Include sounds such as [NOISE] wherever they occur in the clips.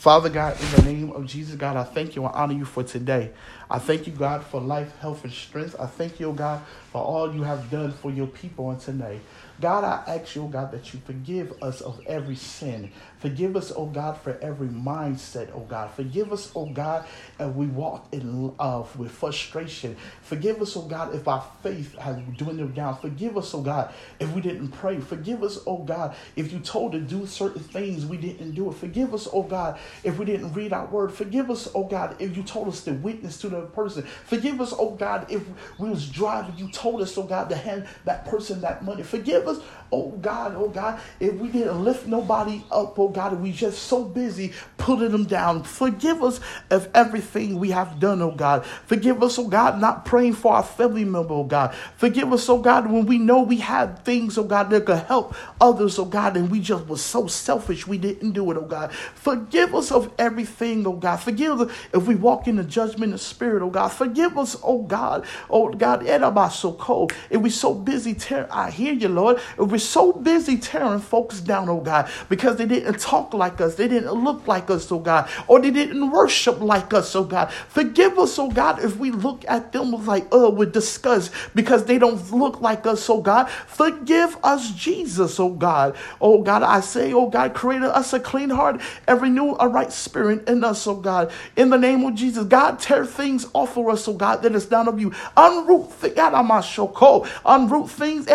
Father God, in the name of Jesus, God, I thank you and honor you for today. I thank you, God, for life, health, and strength. I thank you, God, for all you have done for your people on today. God, I ask you, oh God, that you forgive us of every sin. Forgive us, oh God, for every mindset, oh God. Forgive us, oh God, if we walk in love with frustration. Forgive us, oh God, if our faith has dwindled down. Forgive us, oh God, if we didn't pray. Forgive us, oh God, if you told to do certain things, we didn't do it. Forgive us, oh God, if we didn't read our word. Forgive us, oh God, if you told us to witness to the person. Forgive us, oh God, if we was driving, you told us, oh God, to hand that person that money. Forgive pues oh God, oh God, if we didn't lift nobody up, oh God, we just so busy putting them down. Forgive us of everything we have done, oh God. Forgive us, oh God, not praying for our family member, oh God. Forgive us, oh God, when we know we had things, oh God, that could help others, oh God, and we just was so selfish we didn't do it, oh God. Forgive us of everything, oh God. Forgive us if we walk in the judgment of spirit, oh God. Forgive us, oh God, oh God, so cold. If we so busy tear, I hear you, Lord. If we're so busy tearing folks down, oh God, because they didn't talk like us, they didn't look like us, oh God, or they didn't worship like us, oh God. Forgive us, oh God, if we look at them like, oh, with disgust because they don't look like us, oh God. Forgive us, Jesus, oh God. Oh God, I say, oh God, create us a clean heart and renew a right spirit in us, oh God. In the name of Jesus, God, tear things off of us, oh God, that is not of you. Unroot, things, unroot things,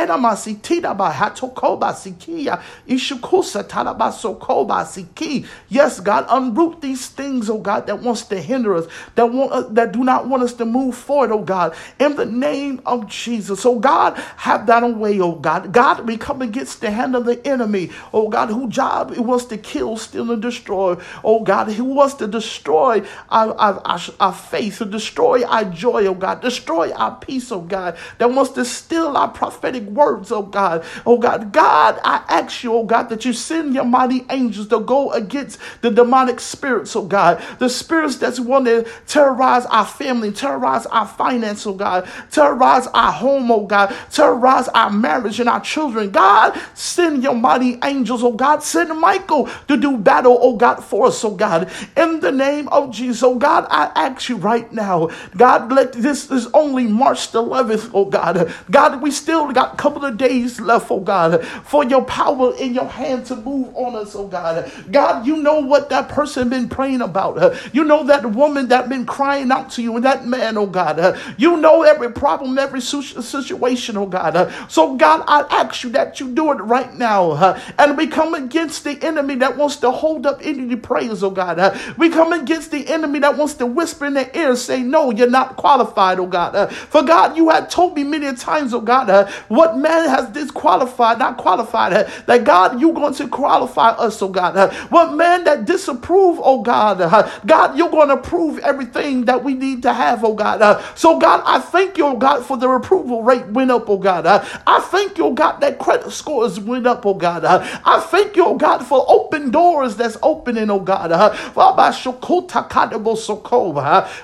Yes, God, unroot these things, oh God, that wants to hinder us, that want uh, that do not want us to move forward, oh God. In the name of Jesus, oh God, have that away, oh God. God, we come against the hand of the enemy, oh God, who job it wants to kill, steal, and destroy. Oh God, who wants to destroy our, our, our, our faith, to destroy our joy, oh God, destroy our peace, oh God, that wants to steal our prophetic words, oh God. Oh God, God, God, I ask you, oh God, that you send your mighty angels to go against the demonic spirits, oh God. The spirits that want to terrorize our family, terrorize our finance, oh God, terrorize our home, oh God, terrorize our marriage and our children. God, send your mighty angels, oh God. Send Michael to do battle, oh God, for us, oh God. In the name of Jesus, oh God, I ask you right now, God, let this is only March the 11th, oh God. God, we still got a couple of days left, oh God, for your power in your hand to move on us, oh God. God, you know what that person been praying about. You know that woman that been crying out to you and that man, oh God. You know every problem, every situation, oh God. So God, I ask you that you do it right now. And we come against the enemy that wants to hold up any prayers, oh God. We come against the enemy that wants to whisper in their ear, say, no, you're not qualified, oh God. For God, you had told me many times, oh God, what man has disqualified, not qualified, that God, you're going to qualify us, oh God. What man that disapprove, oh God, God, you're going to prove everything that we need to have, oh God. So God, I thank you, oh God, for the approval rate went up, oh God. I thank you, oh God, that credit scores went up, oh God. I thank you, oh God, for open doors that's opening, oh God.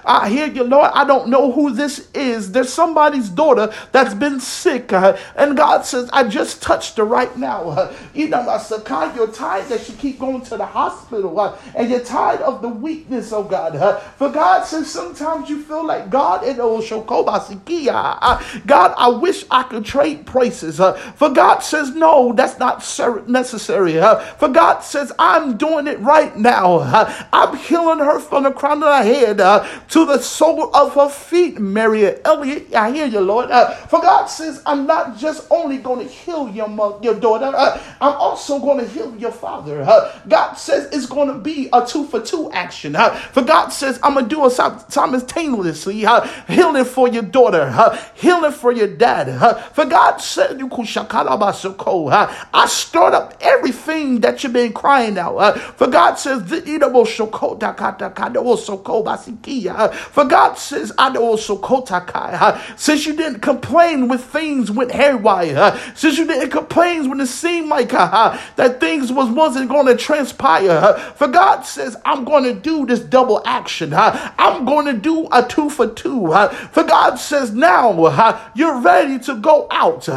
I hear you, Lord. I don't know who this is. There's somebody's daughter that's been sick, and God says, I just touched her right now. [LAUGHS] You know, my Sakai, you're tired that she keep going to the hospital, uh, and you're tired of the weakness, oh God. Uh, for God says sometimes you feel like God oh, in God, I wish I could trade places. For God says, no, that's not necessary. For God says, I'm doing it right now. I'm healing her from the crown of her head to the sole of her feet, Mary Elliott. I hear you, Lord. For God says, I'm not just only going to heal your mother, your daughter, uh, I'm also going to heal your father. Uh, God says it's going to be a two for two action. Uh, for God says, I'm going to do it simultaneously healing for your daughter, healing for your dad. For God said, I stirred up everything that you've been crying out. For God says, for God says, I also since you didn't complain with things went haywire, Since you didn't complain when it seemed like uh, uh, that things was wasn't going to transpire. For God says, I'm going to do this double action. Uh, I'm going to do a two for two. For God says, now you're ready to go out.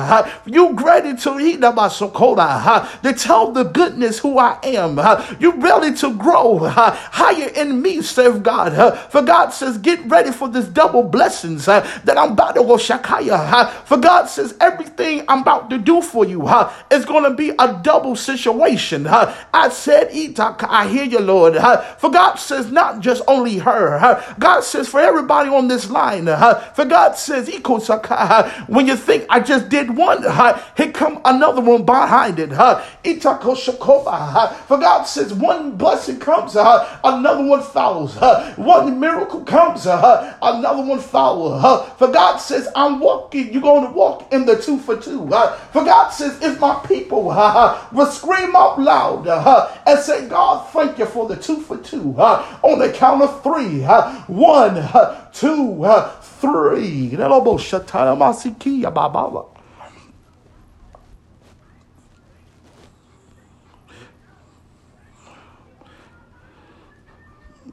You're ready to eat up my socola to tell the goodness who I am. You're ready to grow higher in me, serve God. For God says, get ready for this double blessings that I'm about to go shakaya. For God says, everything I'm about to do for you it's going to be a double situation. I said, I hear you, Lord. For God says, not just only her. God says, for everybody on this line. For God says, when you think I just did one, here come another one behind it. Huh? For God says, one blessing comes, another one follows. One miracle comes, another one follows. For God says, I'm walking, you're going to walk in the two for two. For God says, if my people [LAUGHS] will scream out loud and say, God, thank you for the two for two. On the count of three. One, two, three.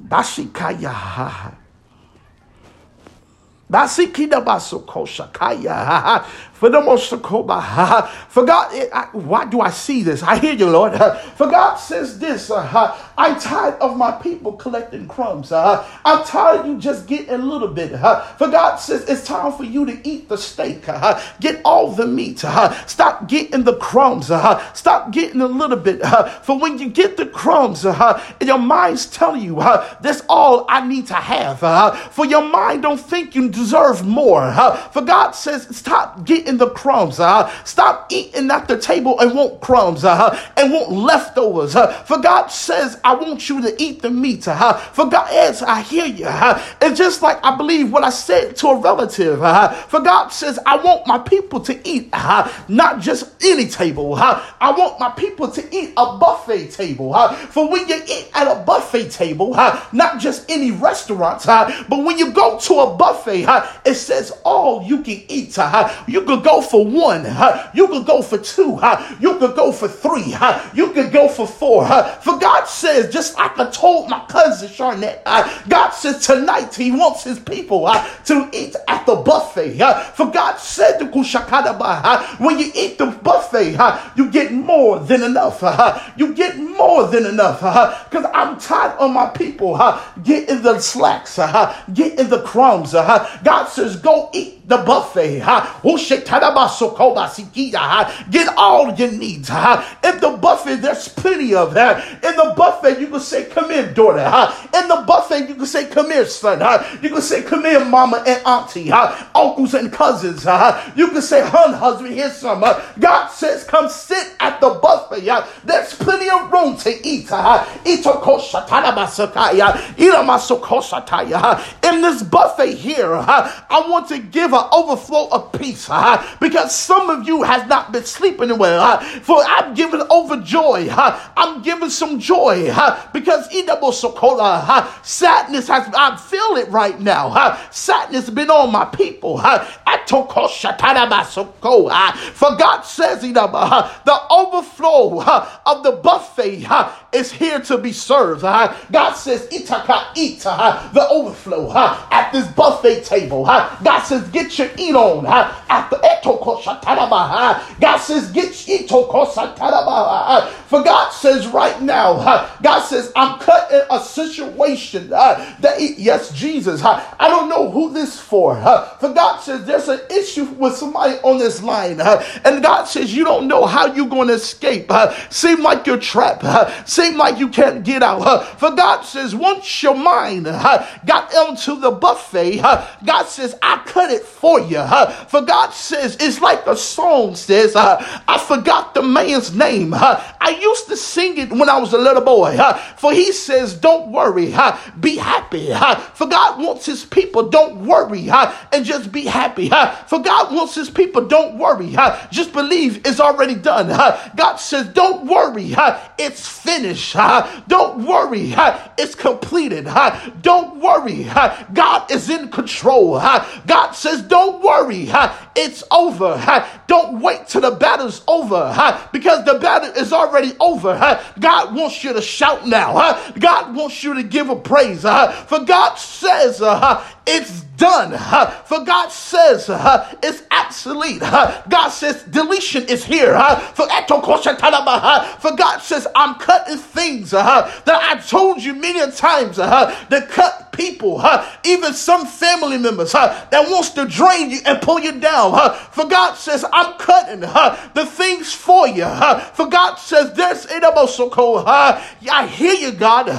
Bashikaya. Basikida basokosha kaya. [LAUGHS] For the most [LAUGHS] For God, why do I see this? I hear you, Lord. For God says this uh, I'm tired of my people collecting crumbs. Uh, I'm tired of you just getting a little bit. Uh, for God says it's time for you to eat the steak. Get all the meat. Stop getting the crumbs. Stop getting a little bit. For when you get the crumbs, your mind's telling you that's all I need to have. For your mind don't think you deserve more. For God says stop getting the crumbs. Uh, stop eating at the table and want crumbs uh, and want leftovers. Uh, for God says, I want you to eat the meat. Uh, for God, yes, I hear you. Uh, it's just like I believe what I said to a relative. Uh, for God says, I want my people to eat uh, not just any table. Uh, I want my people to eat a buffet table. Uh, for when you eat at a buffet table, uh, not just any restaurant, uh, but when you go to a buffet, uh, it says all you can eat. Uh, you can go for one. You could go for two. You could go for three. You could go for four. For God says, just like I told my cousin Charnette, uh, God says tonight He wants His people uh, to eat at the buffet. Uh, for God said to when you eat the buffet, you get more than enough. You get more than enough. Because I'm tired of my people getting the slacks, getting the crumbs. God says, go eat the buffet. Get all your needs. In the buffet, there's plenty of. That. In the buffet, you can say, Come in, daughter. In the buffet, you can say, Come here, son. You can say, Come here, mama and auntie, uncles and cousins. You can say, Hun, husband, here's some. God says, Come sit at the buffet. There's plenty of room to eat. In this buffet here, I want to give an overflow of peace uh, because some of you has not been sleeping well. Uh, for I'm giving overjoy. Uh, I'm giving some joy uh, because uh, sadness has, I feel it right now. Uh, sadness been on my people. Uh, uh, for God says uh, the overflow of the buffet is here to be served. God says, Itaka, eat the overflow at this buffet table. God says, get your eat on. at the After God says, get For God says right now, God says, I'm cutting a situation that, yes, Jesus, I don't know who this for. For God says, there's an issue with somebody on this line. And God says, you don't know how you're going to escape. Seem like you're trapped. Seem like you can't get out. For God says, once your mind got into the buffet, God says, I cut it for you. For God says, it's like the song says, I forgot the man's name. I used to sing it when I was a little boy. For he says, don't worry, be happy. For God wants his people, don't worry, and just be happy. For God wants his people, don't worry, just believe it's already done. God says, don't worry, it's finished. Don't worry, it's completed. Don't worry, God is in control. God says, don't worry, It's over. Don't wait till the battle's over because the battle is already over. God wants you to shout now. God wants you to give a praise. For God says uh, it's done. For God says it's obsolete. God says deletion is here. For for God says I'm cutting things that I told you many times to cut people, even some family members that wants to drain you and pull you down. For God says I'm cutting the things for you. For God says there's in I hear you, God.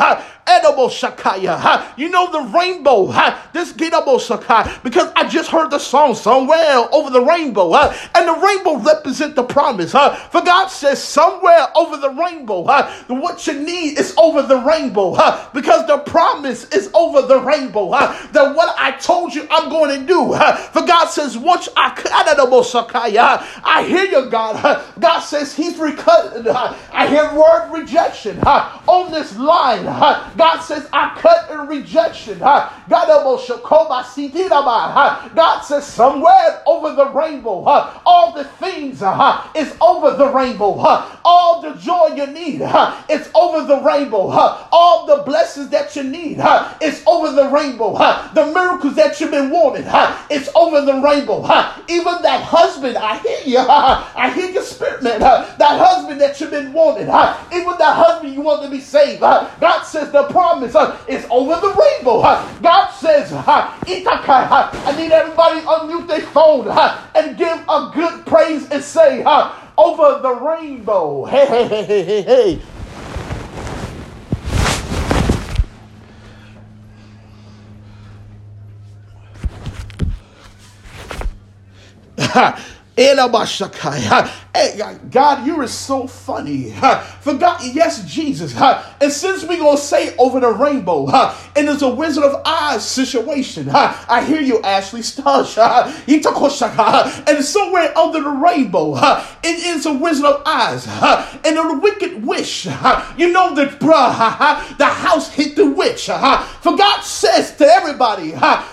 Shakaya. You know the rainbow. This Gidabo Sakai. Because I just heard the song somewhere over the rainbow. And the rainbow represent the promise. For God says somewhere over the rainbow. What you need is over the rainbow. Because the promise is over the rainbow. That what I told you I'm going to do. For God says, once I Sakaya. I hear you, God. God says He's recut. I hear word rejection on this line. God says, I cut in rejection. God says, somewhere over the rainbow, all the things is over the rainbow. All the joy you need it's over the rainbow. All the blessings that you need it's over the rainbow. The miracles that you've been wanting, it's over the rainbow. Even that husband, I hear you. [LAUGHS] I hear your spirit, man. That husband that you've been wanting, even that husband you want to be saved. God says the the promise is over the rainbow. God says, I need everybody to unmute their phone and give a good praise and say, over the rainbow. Hey, hey, hey, hey, hey, hey. [LAUGHS] Hey, God, you are so funny. For God, yes, Jesus. And since we're going to say over the rainbow, and it's a Wizard of Oz situation, I hear you, Ashley Stush. And somewhere under the rainbow, it is a Wizard of Oz. And a wicked wish. You know that, bruh, the house hit the witch. For God says to everybody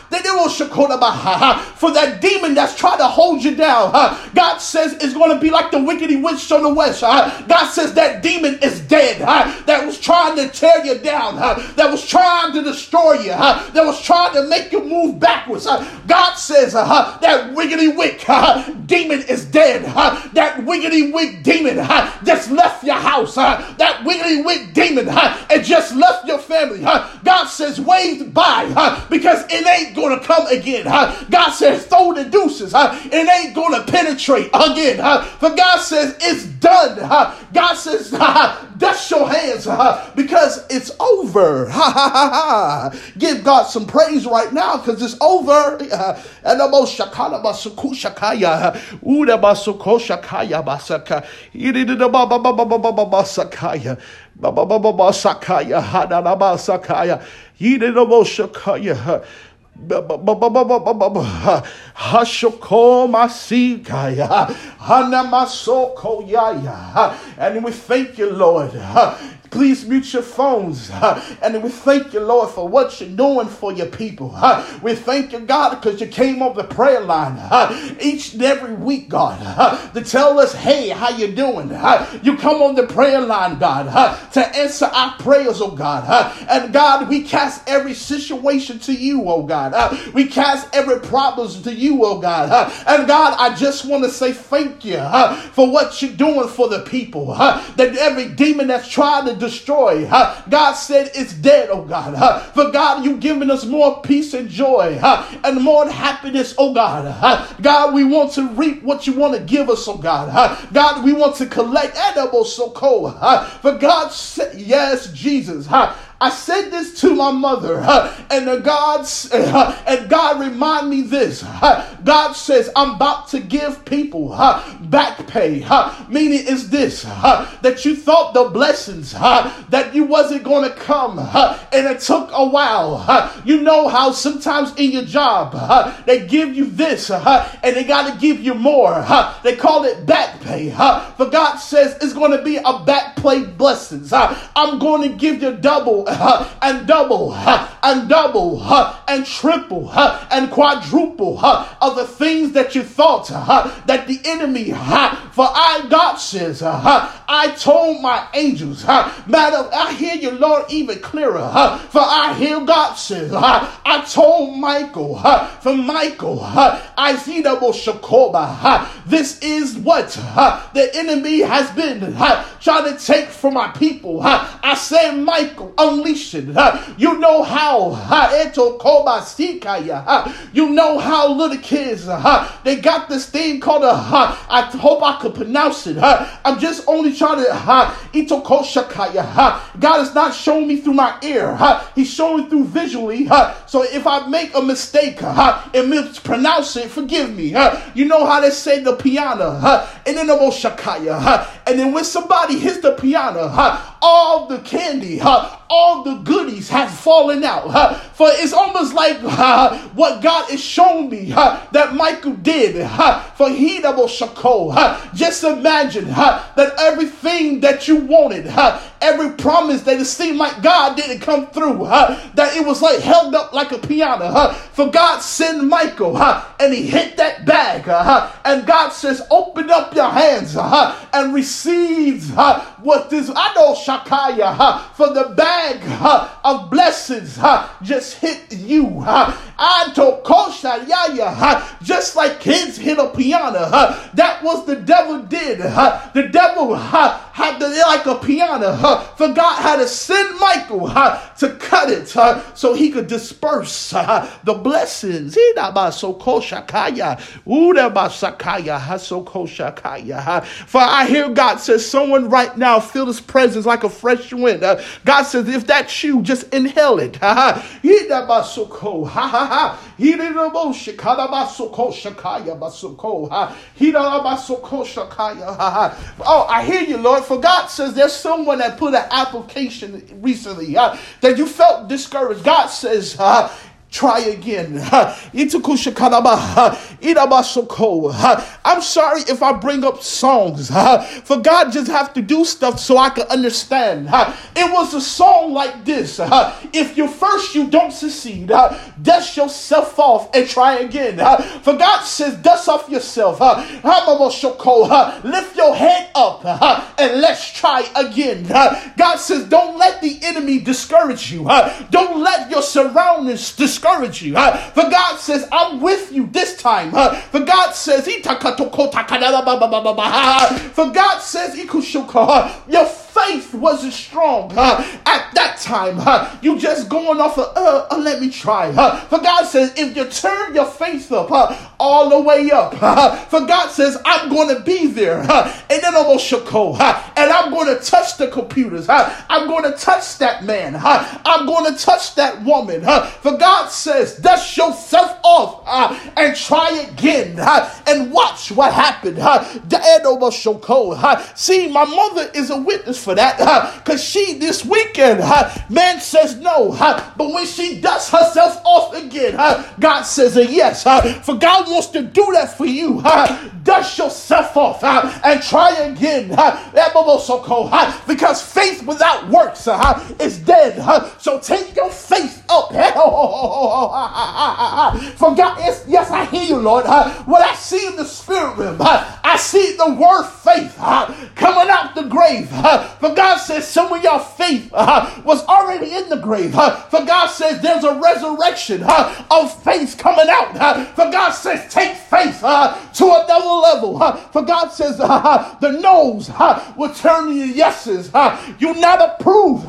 for that demon that's trying to hold you down. God says it's going to be like the wickedy witch on the west. God says that demon is dead that was trying to tear you down, that was trying to destroy you, that was trying to make you move backwards. God says that wickedy wick demon is dead. that wickedy wick demon just left your house. that wickedy wick demon and just left your family. God says wave by because it ain't going to come again. God says throw the deuces. it ain't going to penetrate again. For God says it's done. God says, dust your hands because it's over. Give God some praise right now because it's over. And the most shakala basuku shakaya. Uda basuko shakaya basaka. Idida baba baba baba. Baba baba basakaya. Hadana basakaya. Idida boshakaya. And we thank you, Lord. Please mute your phones. [LAUGHS] And we thank you, Lord, for what you're doing for your people. [LAUGHS] We thank you, God, because you came on the prayer line [LAUGHS] each and every week, God, to tell us, hey, how you doing? You come on the prayer line, God, to answer our prayers, oh God. And God, we cast every situation to you, oh God. We cast every problem to you, oh God. And God, I just want to say thank you for what you're doing for the people. That every demon that's trying to destroy. God said it's dead, oh God. For God, you've given us more peace and joy and more happiness, oh God. God, we want to reap what you want to give us, oh God. God, we want to collect edible so cold. For God said, yes, Jesus. I said this to my mother, and God and God remind me this. God says, I'm about to give people back pay. Meaning is this that you thought the blessings that you wasn't going to come, and it took a while. You know how sometimes in your job they give you this, and they got to give you more. They call it back pay. But God says it's going to be a back pay blessings. I'm going to give you double [LAUGHS] and double. [LAUGHS] and double [LAUGHS] and triple and quadruple of the things that you thought that the enemy, for I, God says, I told my angels, Madam, I hear you, Lord, even clearer, for I hear God says, I told Michael, for Michael, I see the Shakoba. This is what the enemy has been trying to take from my people. I said, Michael, You know how. You know how little kids, they got this thing called a, I hope I could pronounce it. I'm just only trying to, ha God is not showing me through my ear. He's showing through visually. So if I make a mistake and mispronounce it, forgive me. You know how they say the piano, and then the moshakaya, and then when somebody hits the piano, all the candy, all the goodies have fallen out. For it's almost like what God is showing me that Michael did. For he double shako. Just imagine that everything that you wanted, every promise that it seemed like God didn't come through, that it was like held up like a piano. For God sent Michael and he hit that bag. And God says, Open up your hands and receive what this. I know Shakaya for the bag of blessings just hit you. I told Kosha Yaya, just like kids hit a piano. That was the devil did. The devil had to, like a piano. For God had to send Michael to cut it so he could disperse the blessings. For I hear God says, someone right now feel his presence like a fresh wind. God says, if that's you, just inhale it. Oh, I hear you, Lord. For God says there's someone that put an application recently uh, that you felt discouraged. God says, uh, Try again. [LAUGHS] [LAUGHS] [LAUGHS] I'm sorry if I bring up songs. For God just have to do stuff so I can understand. It was a song like this. If you first you don't succeed, dust yourself off and try again. For God says, dust off yourself. Lift your head up and let's try again. God says, don't let the enemy discourage you. Don't let your surroundings discourage discourage you. For God says, I'm with you this time. For God says, for God says, your faith wasn't strong at that time. You just going off of, uh, uh, let me try. For God says, if you turn your faith up all the way up, for God says, I'm going to be there. And then almost shako. And I'm going to touch the computers. I'm going to touch that man. I'm going to touch that woman. For God says, dust yourself off uh, and try again uh, and watch what happened. Uh, see, my mother is a witness for that because she this weekend, man says no, but when she dusts herself off again, God says a yes. For God wants to do that for you. Dust yourself off and try again. Because faith without works is dead. So take your faith up. [LAUGHS] For God, yes, I hear you, Lord. What I see in the spirit realm, I see the word faith coming out the grave. For God says some of your faith uh, was already in the grave. Uh, for God says there's a resurrection uh, of faith coming out. For God says take faith to another level. For God says the no's will turn to yeses. You not approve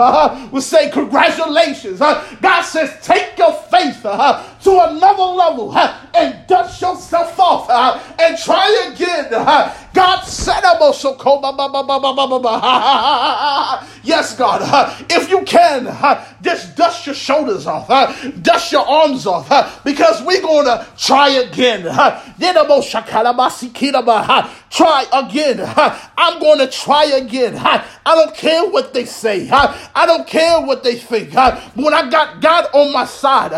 will say congratulations. God says take your faith to another level and dust yourself off and try again. God said, Yes, God, [LAUGHS] if you can, [LAUGHS] just dust your shoulders off, [LAUGHS] dust your arms off, because we're going to try again. Try again. I'm going to try again. I don't care what they say. I don't care what they think. When I got God on my side,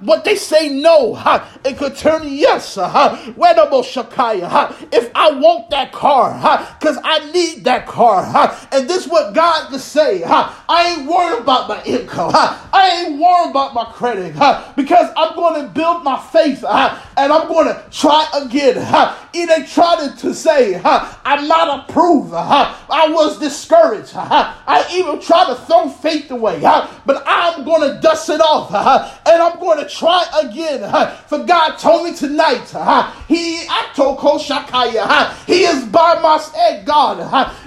what they say no, it could turn yes. If I want that car, because I need that car. And this is what God to say. I ain't worried about my income. I ain't worried about my credit because I'm going to build my faith and I'm going to try again. He ain't trying to say, I'm not approved. I was discouraged. I even tried to throw faith away, but I'm going to dust it off and I'm going to try again. For God told me tonight, He I told Koshakaya, He is by my side, God.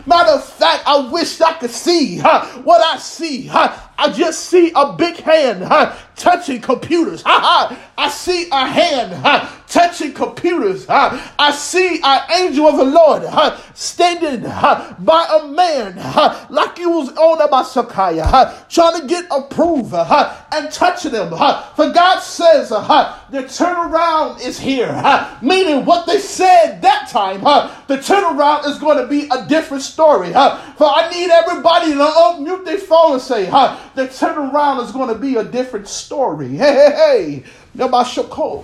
Matter of fact, I wish I could see what I see. I just see a big hand touching computers. I see a hand touching computers. I see an angel of the Lord standing by a man like he was on about Sakaya, trying to get approved and touching him. For God says the turnaround is here, meaning what they said that time, the turnaround is going to be a different story. For I need everybody to unmute their phone and say, the turnaround is going to be a different story. Hey, hey, hey. Nabashako.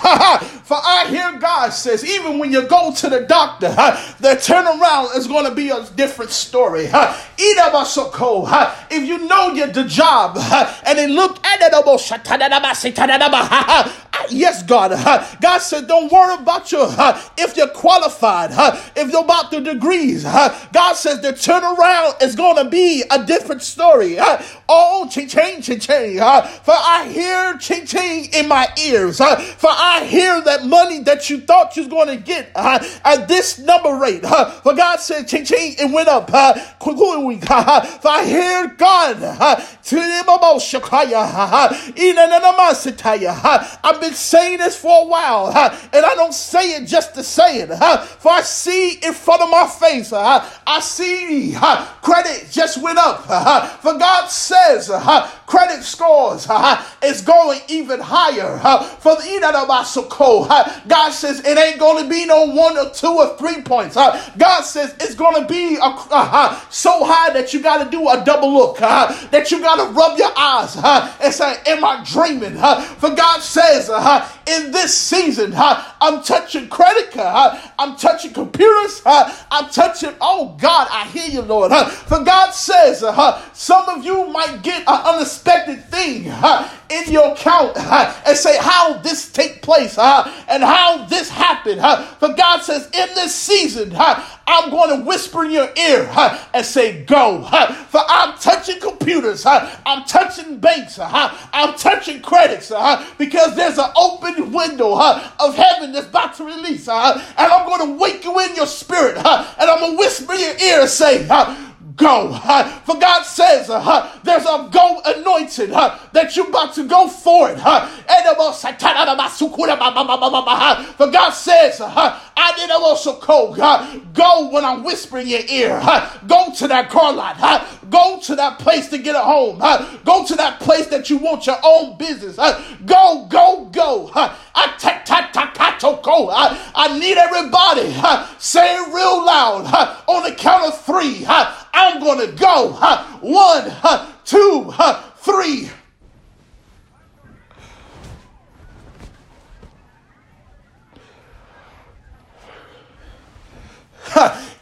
For I hear God says, even when you go to the doctor, the turnaround is going to be a different story. If you know your the job and they look at it, ah, yes, God. God said, don't worry about your if you're qualified, if you're about the degrees. God says the turnaround is going to be a different story. Oh, ching ching ching ching. For I hear ching ching in my ears. For I hear that money that you thought you was going to get uh, at this number rate. Uh, for God said ching ching, it went up. Uh, for I hear God. I've been saying this for a while, and I don't say it just to say it. For I see in front of my face, I see credit just went up. For God says credit scores is going even higher. For the God says it ain't going to be no one or two or three points. God says it's going to be a, uh, so high that you got to do a double look, that you got to rub your eyes and say, Am I dreaming? For God says, uh, in this season. I'm touching credit card. I'm touching computers. I'm touching, oh God, I hear you, Lord. For God says, uh, some of you might get an unexpected thing in your account and say how this take place and how this happened. For God says, in this season, I'm going to whisper in your ear and say, go. For I'm touching computers. I'm touching banks. I'm touching credits because there's an open window of heaven that's about to release. And I'm going to wake you in your spirit. And I'm going to whisper in your ear and say, go. For God says uh, there's a go anointed that you're about to go for it. For God says, uh, I did also go. Go when I'm whispering your ear. Go to that car lot. Go to that place to get a home. Go to that place that you want your own business. Go, go, go. I need everybody say it real loud on the count of three. I'm going to go. One, two, three.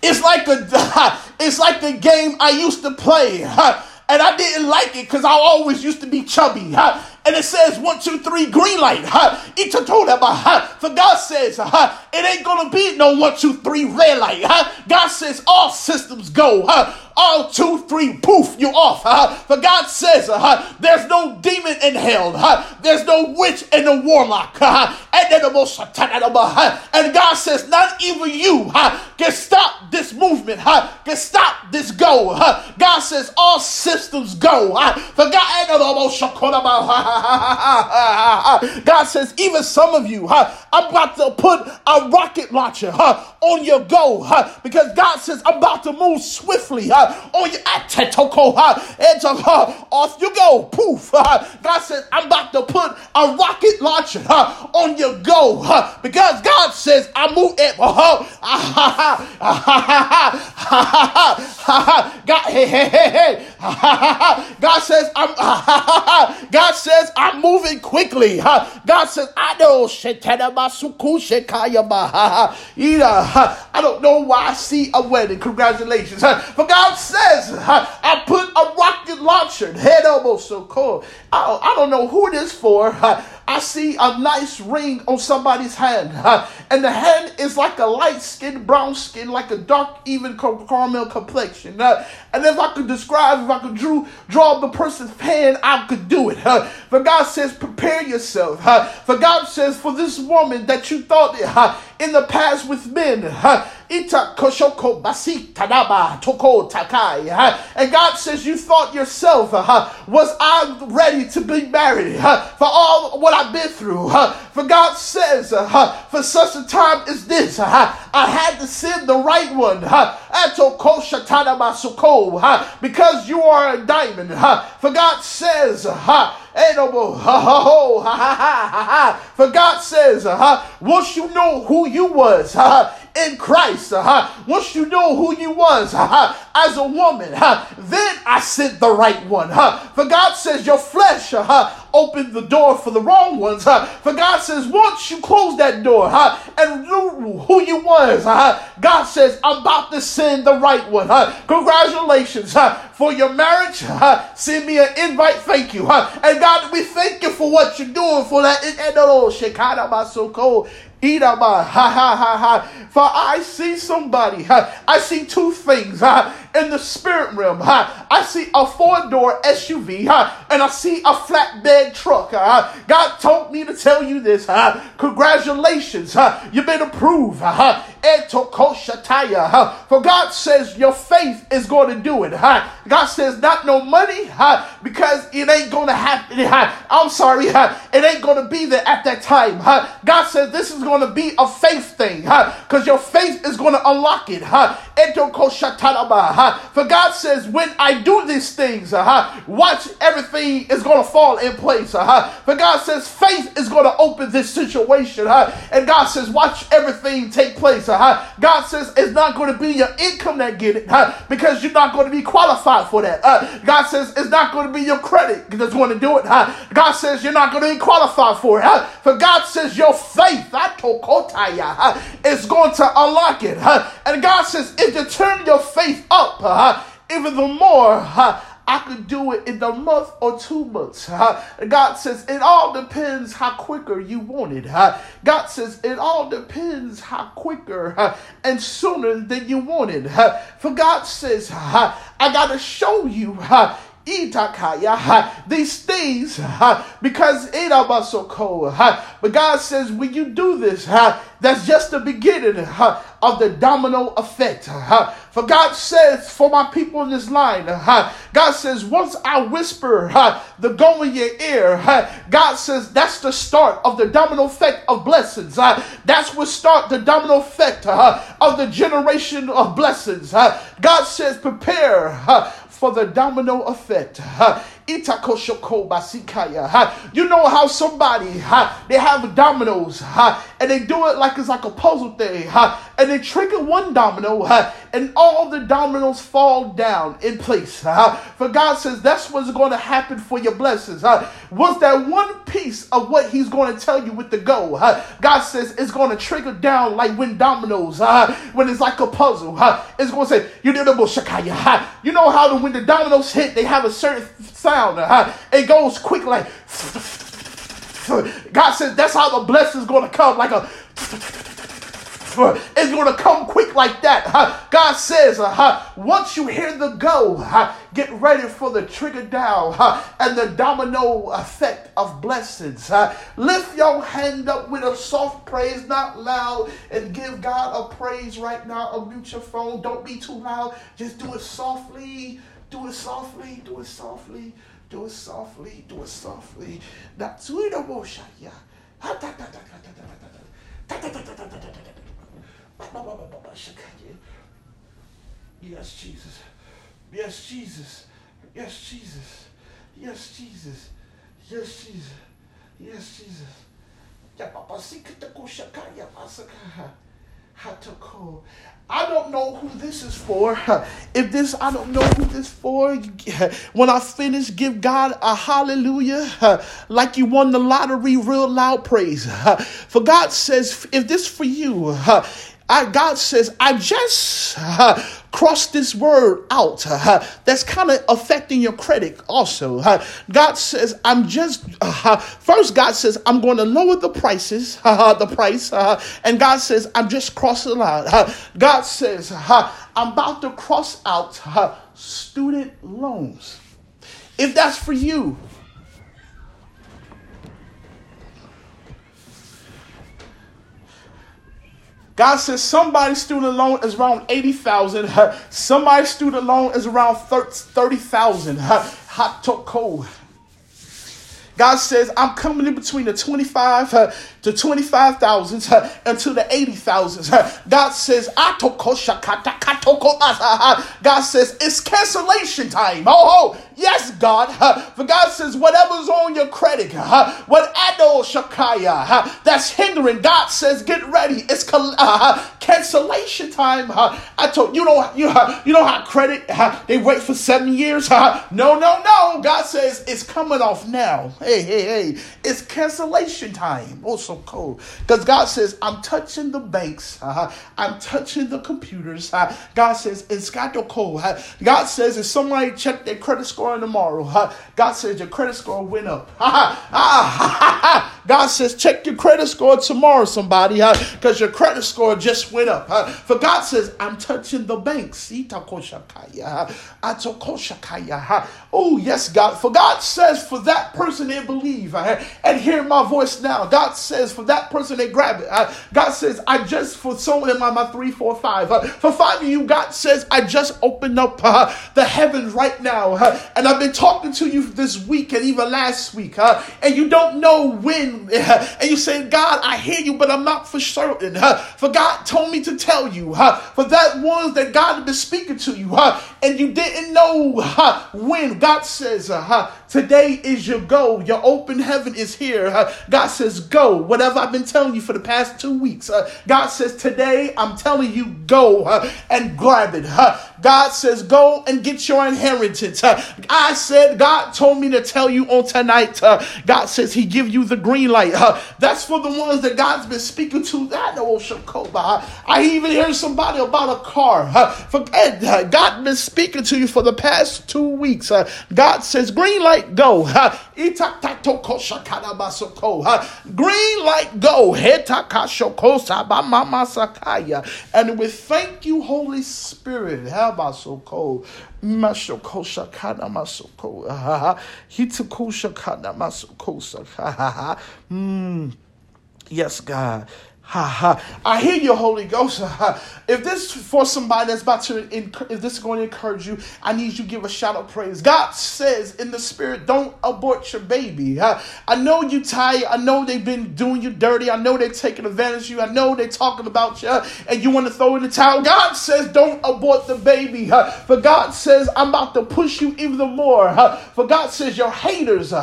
It's like the [LAUGHS] it's like the game I used to play, and I didn't like it because I always used to be chubby and it says one, two, three, green light. For God says it ain't gonna be no one, two, three, red light. Huh? God says all systems go. Huh? All two, three, poof, you off. Huh? For God says uh, there's no demon in hell. Huh? There's no witch and no warlock. Huh? And then the most attack. Uh, and God says not even you huh? can stop this movement. Huh? Can stop this go. Huh? God says all systems go. For God shakona. Uh, [LAUGHS] God says, even some of you, Huh? I'm about to put a a rocket launcher huh, on your go huh, because God says, I'm about to move swiftly huh, on your atetoko, huh, and so, huh, off you go. Poof. Huh. God says, I'm about to put a rocket launcher huh, on your go huh, because God says, I move it. Uh, [LAUGHS] [LAUGHS] God, hey, hey, hey, hey. [LAUGHS] God says, I'm, God says, I'm moving quickly. God says, I know. Uh, I don't know why I see a wedding. Congratulations. But God says, I put a rocket launcher. Head almost so cold. I don't know who it is for. I see a nice ring on somebody's hand, [LAUGHS] and the hand is like a light skin, brown skin, like a dark, even caramel complexion. [LAUGHS] and if I could describe, if I could drew, draw the person's hand, I could do it. [LAUGHS] For God says, prepare yourself. For God says, for this woman that you thought in the past with men, Ita koshoko basi tanaba toko takai. And God says, You thought yourself, was I ready to be married for all what I've been through? For God says, For such a time as this, I had to send the right one. Because you are a diamond. For God says, For God says, once you know who you was, in Christ, uh, once you know who you was uh, as a woman, uh, then I sent the right one. For God says your flesh opened the door for the wrong ones. For God says once you close that door and knew who you was, God says I'm about to send the right one. Congratulations for your marriage. Send me an invite. Thank you. And God, we thank you for what you're doing for that. Idaba, ha ha ha ha. For I see somebody, [LAUGHS] I see two things [LAUGHS] in the spirit realm. I see a four door SUV and I see a flatbed truck. God told me to tell you this. Congratulations, you've been approved. For God says your faith is going to do it. God says not no money because it ain't going to happen. I'm sorry, it ain't going to be there at that time. God says this is going to be a faith thing because your faith is going to unlock it. For God says when I do these things, uh-huh, watch everything is going to fall in place. Uh-huh. For God says faith is going to open this situation. Uh-huh. And God says watch everything take place. God says it's not going to be your income that get it because you're not going to be qualified for that. God says it's not going to be your credit that's going to do it. God says you're not going to be qualified for it. For God says your faith is going to unlock it. And God says if you turn your faith up even the more, I could do it in a month or two months. God says it all depends how quicker you want it. God says it all depends how quicker and sooner than you want it. For God says, I got to show you these things because it was so cold. But God says, when you do this, that's just the beginning of the domino effect. For God says, for my people in this line, God says, once I whisper the go in your ear, God says that's the start of the domino effect of blessings. That's what start the domino effect of the generation of blessings. God says, prepare for the domino effect. You know how somebody they have dominoes and they do it like it's like a puzzle thing and they trigger one domino and all the dominoes fall down in place. For God says that's what's going to happen for your blessings. Was that one piece of what He's going to tell you with the go? God says it's going to trigger down like when dominoes when it's like a puzzle. It's going to say you know You know how the, when the dominoes hit they have a certain sound sound. Uh, it goes quick like. God says that's how the blessing is going to come, like a. It's going to come quick like that. God says, once you hear the go, get ready for the trigger down and the domino effect of blessings. Lift your hand up with a soft praise, not loud, and give God a praise right now. Unmute your phone. Don't be too loud. Just do it softly. Do it softly. Do it softly. Do it softly, do it softly. That sweet emotion, yeah. Yes, Jesus. Yes, Jesus. Yes, Jesus. Yes, Jesus. Yes, Jesus. Yes, Jesus. Ya papa sikita kushaka ya masaka. Hatoko. I don't know who this is for. If this, I don't know who this for. When I finish, give God a hallelujah, like you won the lottery, real loud praise. For God says, if this for you, I, God says, I just uh, crossed this word out. Uh, that's kind of affecting your credit also. Uh, God says, I'm just, uh, first, God says, I'm going to lower the prices, [LAUGHS] the price. Uh, and God says, I'm just crossing the line. Uh, God says, I'm about to cross out student loans. If that's for you, God says somebody's student loan is around 80,000. Somebody's student loan is around 30,000. Hot to cold. God says, I'm coming in between the 25 uh, to 25,000 uh, until the 80,000. Uh, God says, God says, it's cancellation time. Oh, oh yes, God. Uh, for God says, whatever's on your credit, uh, what Ado Shakaya uh, that's hindering, God says, get ready. It's uh, cancellation time. I told you know you you know how credit they wait for seven years. No, no, no. God says it's coming off now. Hey, hey, hey. It's cancellation time. Oh, so cold. Because God says, I'm touching the banks. Uh, I'm touching the computers. Uh, God says, it's got to cold. Uh, God says, if somebody check their credit score tomorrow, uh, God says your credit score went up. [LAUGHS] [LAUGHS] God says, check your credit score tomorrow, somebody, because your credit score just went up. For God says, I'm touching the banks. Oh, yes, God. For God says, for that person they believe and hear my voice now. God says, for that person they grab it. God says, I just, for someone in my, my three, four, five. For five of you, God says, I just opened up the heavens right now. And I've been talking to you this week and even last week. And you don't know when. [LAUGHS] and you say, God, I hear you, but I'm not for certain. for God told me to tell you. for that ones that God had been speaking to you. and you didn't know when. God says, uh, today is your go. Your open heaven is here. Uh, God says, go. Whatever I've been telling you for the past two weeks. Uh, God says, today I'm telling you, go uh, and grab it. Uh, God says, go and get your inheritance. Uh, I said, God told me to tell you on tonight. Uh, God says he give you the green light. that's for the ones that God's been speaking to. That know I even hear somebody about a car. for God been speaking to you for the past two weeks. God says, green light, go. Kada masuko. Green light, go. And we thank you, Holy Spirit. Hmm. Yes, God. Ha ha. I hear you, Holy Ghost. If this for somebody that's about to, if this is going to encourage you, I need you to give a shout of praise. God says in the spirit, don't abort your baby. I know you tired. I know they've been doing you dirty. I know they're taking advantage of you. I know they're talking about you and you want to throw in the towel. God says, don't abort the baby. For God says, I'm about to push you even more. For God says, your haters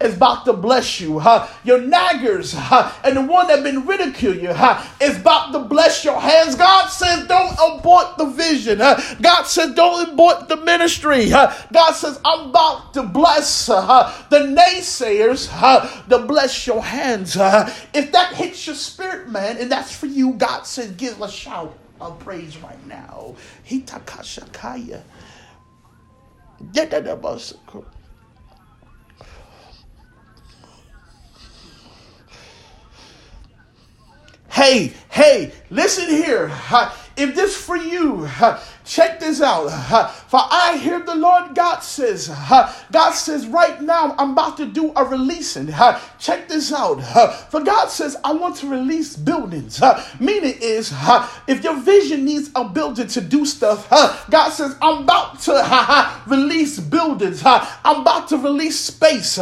is about to bless you. Your naggers and the one that been ridiculing you you is about to bless your hands. God says, don't abort the vision. God says, don't abort the ministry. God says, I'm about to bless the naysayers to bless your hands. If that hits your spirit, man, and that's for you, God says, give a shout of praise right now. Hitakashakaya. Hey, hey, listen here. If this for you, check this out. [LAUGHS] For I hear the Lord God says, [LAUGHS] God says, right now I'm about to do a releasing. [LAUGHS] Check this out. For God says, I want to release buildings. Meaning is, if your vision needs a building to do stuff, God says, I'm about to release buildings. I'm about to release space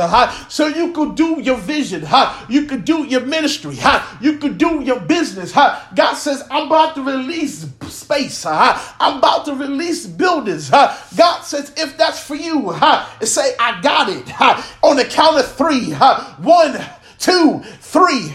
so you could do your vision. You could do your ministry. You could do your business. God says, I'm about to release space. I'm about to release buildings. God says, if that's for you, say, I got it. On the count of three. One, two, three.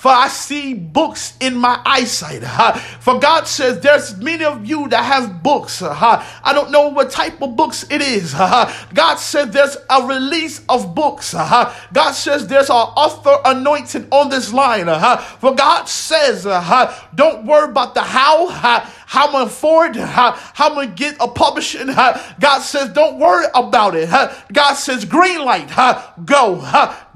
For I see books in my eyesight. For God says there's many of you that have books. I don't know what type of books it is. God says there's a release of books. God says there's an author anointing on this line. For God says, don't worry about the how how I'm gonna afford, how, how I'm gonna get a publishing. God says, don't worry about it. God says, green light, go.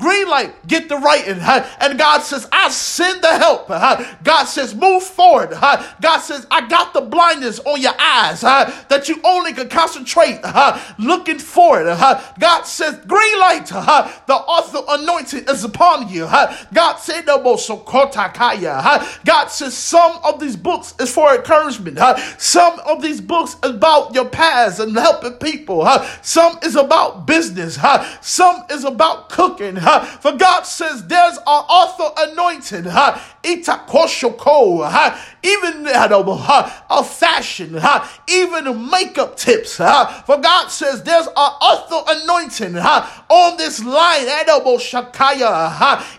Green light, get the writing. And God says, I send the help. God says, move forward. God says, I got the blindness on your eyes that you only can concentrate looking forward. God says, green light, the author anointing is upon you. God said, God says, some of these books is for encouragement. Some of these books about your past and helping people. Some is about business. Some is about cooking. For God says there's an author anointing. Even a fashion, even makeup tips. For God says there's an author anointing on this line.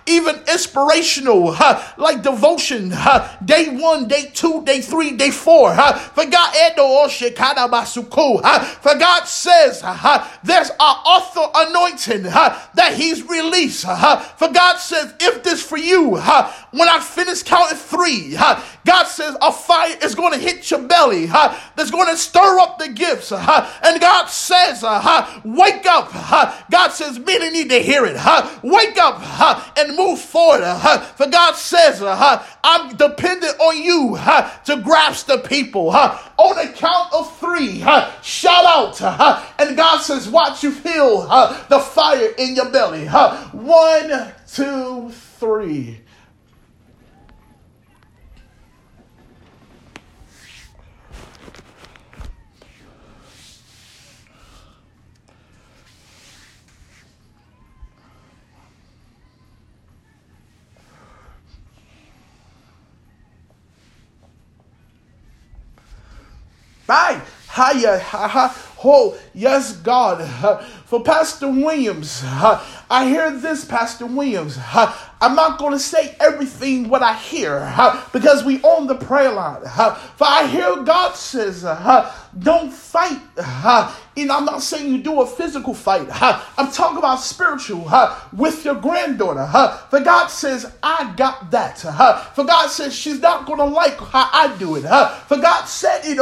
Even inspirational, like devotion. Day one, day two, day three, day four for. God, for God says there's an author anointing that He's released. For God says, if this for you, when I finish counting three, God says a fire is going to hit your belly that's going to stir up the gifts. And God says, uh, wake up. God says, many need to hear it. Wake up and move forward. For God says, uh, I'm dependent on you to grasp the people. On the count of three, shout out. And God says, Watch you feel the fire in your belly. One, two, three. Bye. Hiya, ha. Oh, yes, God. For Pastor Williams, I hear this, Pastor Williams. I'm not going to say everything what I hear because we own the prayer line. For I hear God says, don't fight. And I'm not saying you do a physical fight. I'm talking about spiritual with your granddaughter. For God says, I got that. For God says, she's not going to like how I do it. For God said, For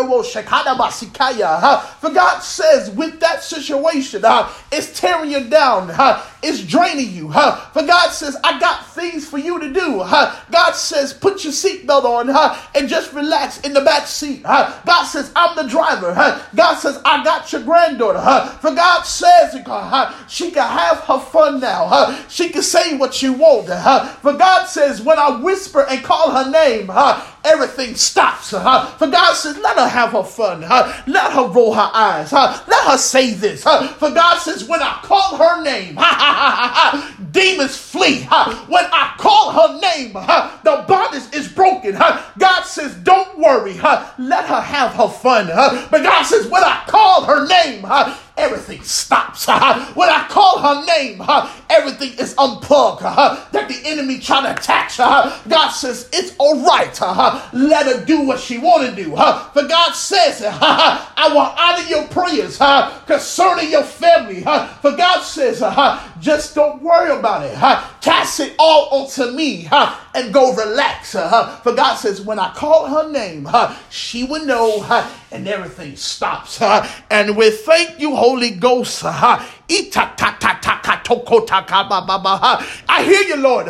God says, with that situation, it's tearing you down. It's draining you. Huh? For God says, I got things for you to do. Huh? God says, put your seatbelt on huh? and just relax in the back seat. Huh? God says, I'm the driver. Huh? God says, I got your granddaughter. Huh? For God says, she can have her fun now. Huh? She can say what she wants. Huh? For God says, when I whisper and call her name, everything stops. For God says, let her have her fun. Let her roll her eyes. Let her say this. For God says, when I call her name, [LAUGHS] demons flee. When I call her name, the bondage is broken. God says, don't worry. Let her have her fun. But God says, when I call her name, everything stops. Uh, when I call her name, uh, everything is unplugged. Uh, that the enemy trying to attack. Her. God says, it's all right. let her do what she want to do. for God says, I will honor your prayers concerning your family. for God says, just don't worry about it. Cast it all onto me and go relax. for God says, when I call her name, she will know and everything stops. and we thank you, Holy Ghost. I hear you, Lord.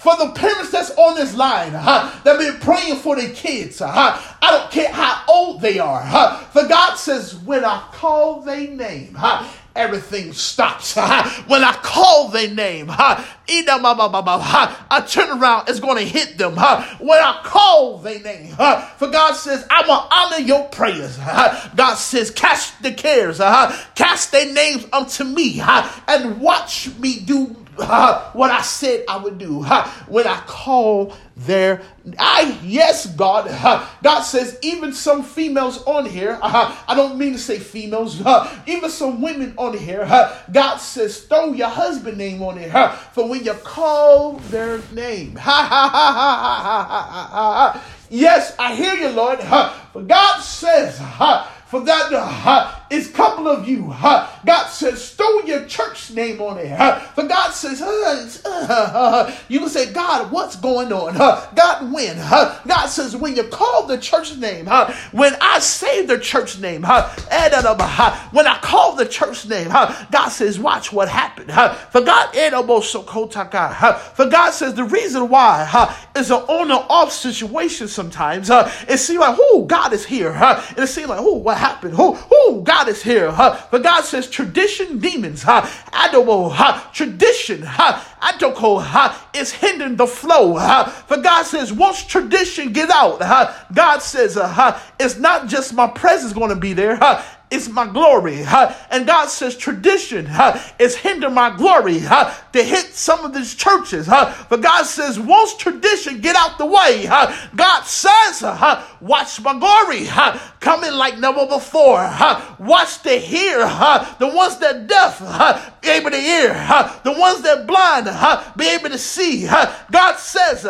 for the parents that's on this line uh, that been praying for their kids. Uh, I don't care how old they are. Uh, for God says, when I call their name, uh, everything stops. when I call their name, I turn around, it's going to hit them. When I call their name, for God says, I will honor your prayers. God says, cast the cares, cast their names unto me, and watch me do what I said I would do when I call their I yes God Uh, God says even some females on here I don't mean to say females even some women on here God says throw your husband name on it for when you call their name. Ha ha ha ha ha ha ha ha. Yes I hear you Lord. But God says for that uh, it's a couple of you. Uh, God says, throw your church name on it. Uh, for God says, uh, you can say, God, what's going on? God, when? God says, when you call the church name, when I say the church name, when I call the church name, God says, watch what happened. For God, for God says, the reason why is an on and off situation sometimes. It seems like, oh, God is here. And it seems like, oh, what happened? Oh, oh, God is here. Huh? But God says tradition demons, huh? Adobo, huh? tradition, huh? Adoko, huh? is hindering the flow. Huh? For God says once tradition get out, huh? God says uh, huh? it's not just my presence going to be there. Huh? Is my glory. And God says tradition is hinder my glory to hit some of these churches. But God says once tradition get out the way, God says, watch my glory coming like never before. Watch the hear, the ones that deaf be able to hear, the ones that blind be able to see. God says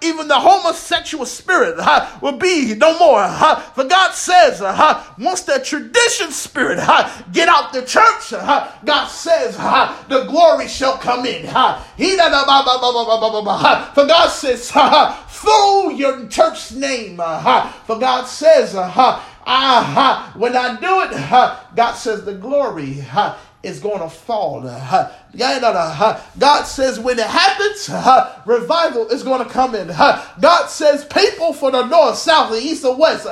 even the homosexual spirit will be no more. For God says once that tradition spirit get out the church, God says the glory shall come in. For God says, through your church name. For God says, ah, when I do it, God says the glory is going to fall. God says when it happens, revival is going to come in. God says people from the north, south, the east, and west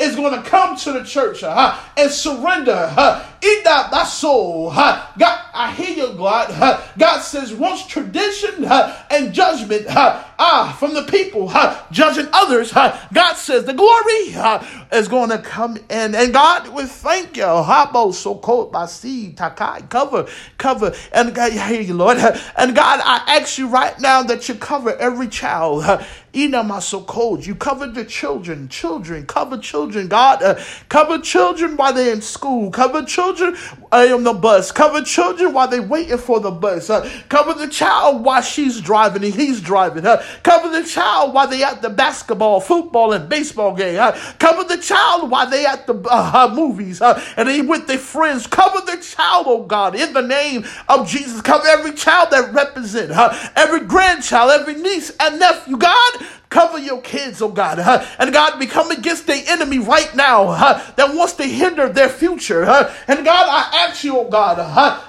is going to come to the church and surrender. Eat that my soul. God, I hear you, God. God says once tradition and judgment ah, from the people judging others, God says the glory is going to come in. And God, we thank you. So cold by sea, takai, cover, cover. And God, I hear you, Lord. And God, I ask you right now that you cover every child. You covered the children, children, cover children, God. Uh, cover children while they're in school. Cover children uh, on the bus. Cover children while they're waiting for the bus. Uh, cover the child while she's driving and he's driving. Uh, cover the child while they're at the basketball, football, and baseball game. Uh, cover the child while they're at the uh, movies uh, and they with their friends. Cover the child, oh God, in the name of Jesus. Cover every child that represent, every grandchild, every niece and nephew, God. Cover your kids, oh God. And God, we come against the enemy right now that wants to hinder their future. And God, I ask you, oh God,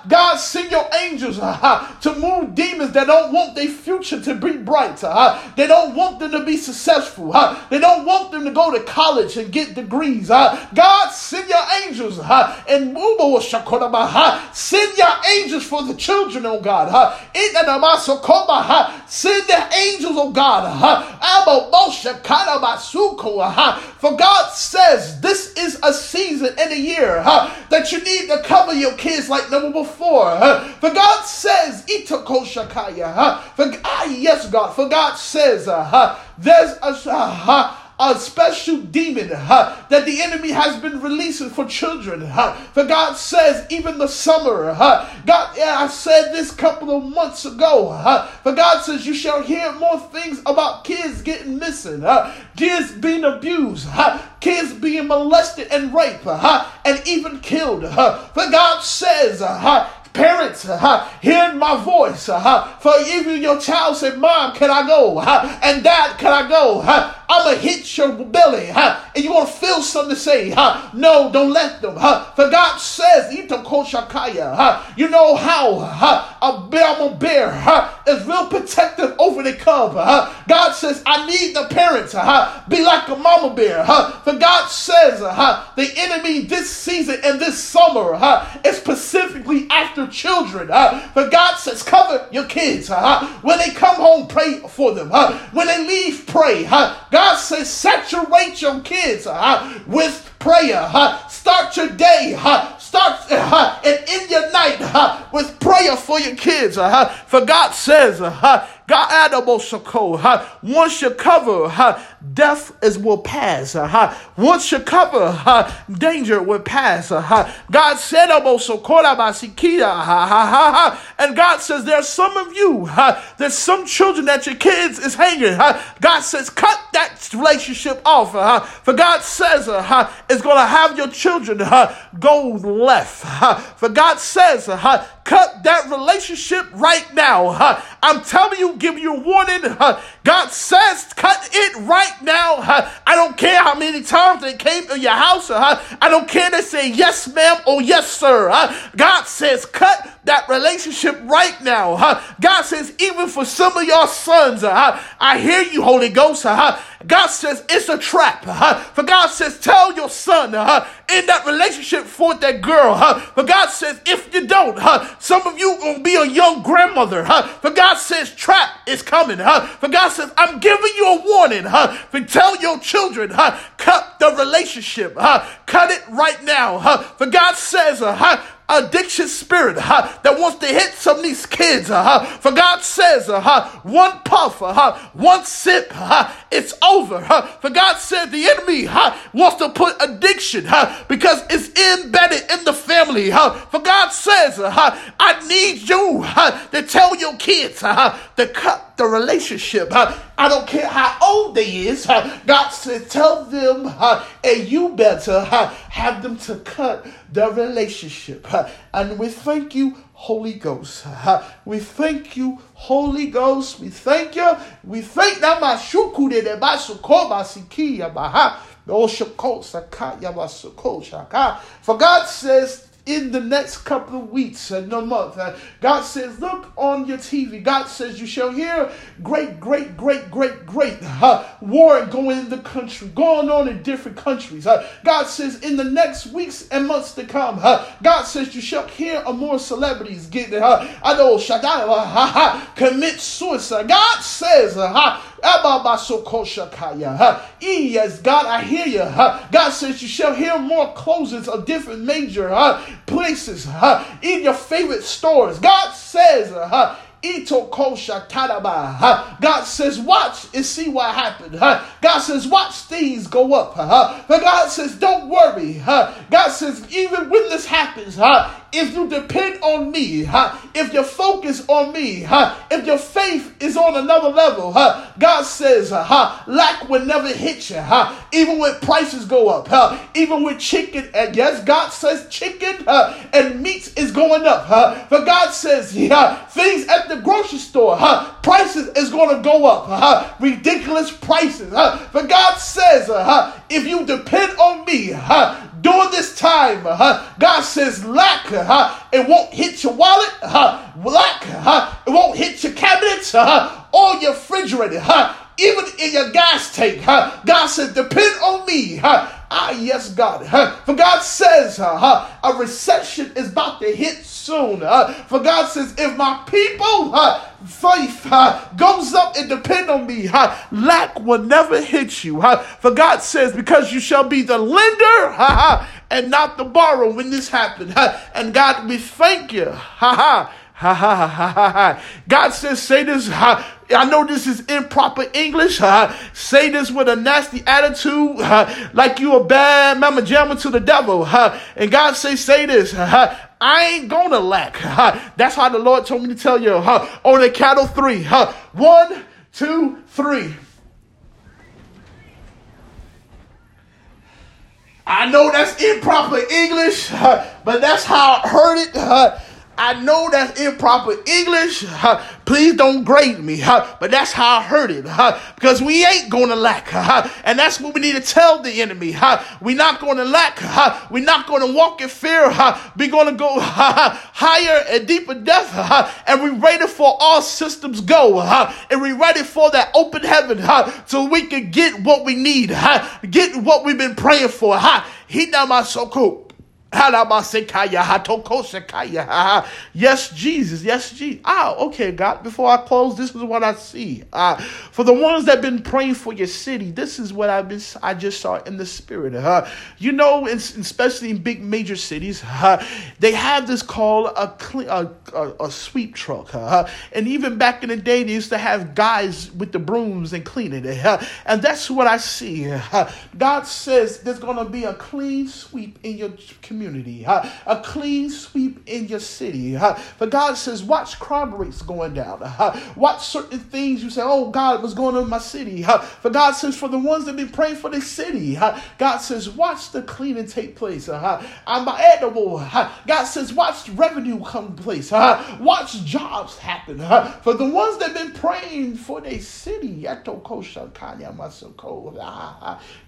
God, send your angels to move demons that don't want their future to be bright. they don't want them to be successful. they don't want them to go to college and get degrees. God, send your angels and move, send your angels for the children, oh God. Send the angels, oh God for God says this is a season and a year that you need to cover your kids like never before. For God says, Shakaya. For ah, yes, God. For God says, there's a a special demon that the enemy has been releasing for children. For God says, even the summer, God, yeah, I said this couple of months ago. For God says, you shall hear more things about kids getting missing, kids being abused, kids being molested and raped, and even killed. For God says, uh, Parents, uh, hearing my voice. Uh, for even your child said, Mom, can I go? And Dad, can I go? I'm going to hit your belly. Uh, and you want to feel something to say. Uh, no, don't let them. Uh, for God says, eat them called Shakaya. Huh? You know how huh? a Bama bear is real protective over the cub. Huh? God says, I need the parents Huh? be like a mama bear. Huh? For God says the enemy this season and this summer huh? is specifically after children. Huh? For God says, cover your kids. Huh? When they come home, pray for them. Huh? When they leave, pray. God says, saturate your kids uh, with prayer. Huh? Start your day. Huh? Start huh? and end your night huh? with prayer for your kids. Huh? For God says, huh? God, once you cover, huh? death is will pass. Once you cover, huh? danger will pass. God said, and God says, there's some of you, huh? there's some children that your kids is hanging. Huh? God says, cut that relationship off. Huh? For God says, it's going to have your children go left. For God says, cut that relationship right now. I'm telling you, give you a warning. God says, cut it right now. I don't care how many times they came to your house. I don't care they say yes, ma'am, or yes, sir. God says, cut that relationship right now. God says, even for some of your sons, I hear you, Holy Ghost. God says it's a trap. For God says, tell son in that relationship for that girl. For God says, if you don't, some of you gonna be a young grandmother. For God says, trap is coming. For God says, I'm giving you a warning. For tell your children, cut the relationship. Cut it right now. For God says, uh, addiction spirit uh, that wants to hit some of these kids. Uh, for God says, uh, one puff, uh, one sip, uh, it's over. Uh, for God said the enemy uh, wants to put addiction uh, because it's embedded in the family. Uh, for God says, uh, I need you uh, to tell your kids uh, to cut the relationship. I don't care how old they is. God said, tell them, and you better have them to cut the relationship. And we thank you, Holy Ghost. We thank you, Holy Ghost. We thank you. We thank shukude de basukoba sikiya baha. Oh, For God says, in the next couple of weeks and a month. Uh, God says, Look on your TV. God says, You shall hear great, great, great, great, great uh, war going in the country, going on in different countries. Uh, God says, In the next weeks and months to come, uh, God says, You shall hear more celebrities get, uh, I know, Shaddai, uh, [LAUGHS] commit suicide. God says, uh, Yes, God, I hear you. God says you shall hear more closings of different major places in your favorite stores. God says God says, watch and see what happened. God says, watch things go up. But God says, don't worry. God says, even when this happens, if you depend on me, if you focus on me, if your faith is on another level, God says, lack will never hit you. Even when prices go up, even with chicken, and yes, God says chicken and meat is going up. But God says, yeah, things at the grocery store, prices is going to go up. Ridiculous prices. But God says, if you depend on me, during this time, uh, God says, lack, uh, it won't hit your wallet, uh, lack, uh, it won't hit your cabinets uh, or your refrigerator, uh, even in your gas tank. Uh, God says, depend on me. Uh, ah, yes, God. For God says, a recession is about to hit soon. For God says, if my people, faith goes up and depend on me, lack will never hit you. For God says, because you shall be the lender and not the borrower when this happens. Uh, and God, we thank you. Ha ha. Ha ha ha ha ha. God says, say this. I know this is improper English. Uh, say this with a nasty attitude, uh, like you a bad mama jamma to the devil. Uh, and God say, say this. I ain't gonna lack. That's how the Lord told me to tell you. On the cattle three. One, two, three. I know that's improper English, but that's how I heard it. Uh, I know that's improper English. Please don't grade me. But that's how I heard it. Because we ain't going to lack. And that's what we need to tell the enemy. We're not going to lack. We're not going to walk in fear. We're going to go [LAUGHS] higher and deeper depth. And we're ready for all systems go. And we're ready for that open heaven so we can get what we need. Get what we've been praying for. He not my so cool. Yes, Jesus. Yes, Jesus. Ah, okay, God. Before I close, this is what I see. Uh, for the ones that been praying for your city, this is what I've been. I just saw in the spirit. Uh, you know, especially in big major cities, uh, they have this called a, a, a, a sweep truck. Uh, and even back in the day, they used to have guys with the brooms and cleaning it. Uh, and that's what I see. God says there's going to be a clean sweep in your community community, uh, a clean sweep in your city. Uh, but God says, watch crime rates going down. Uh, watch certain things you say, oh, God, what's going on in my city? Uh, for God says, for the ones that been praying for this city, uh, God says, watch the cleaning take place. Uh, I'm edible. Uh, God says, watch revenue come place. Uh, watch jobs happen. Uh, for the ones that been praying for their city,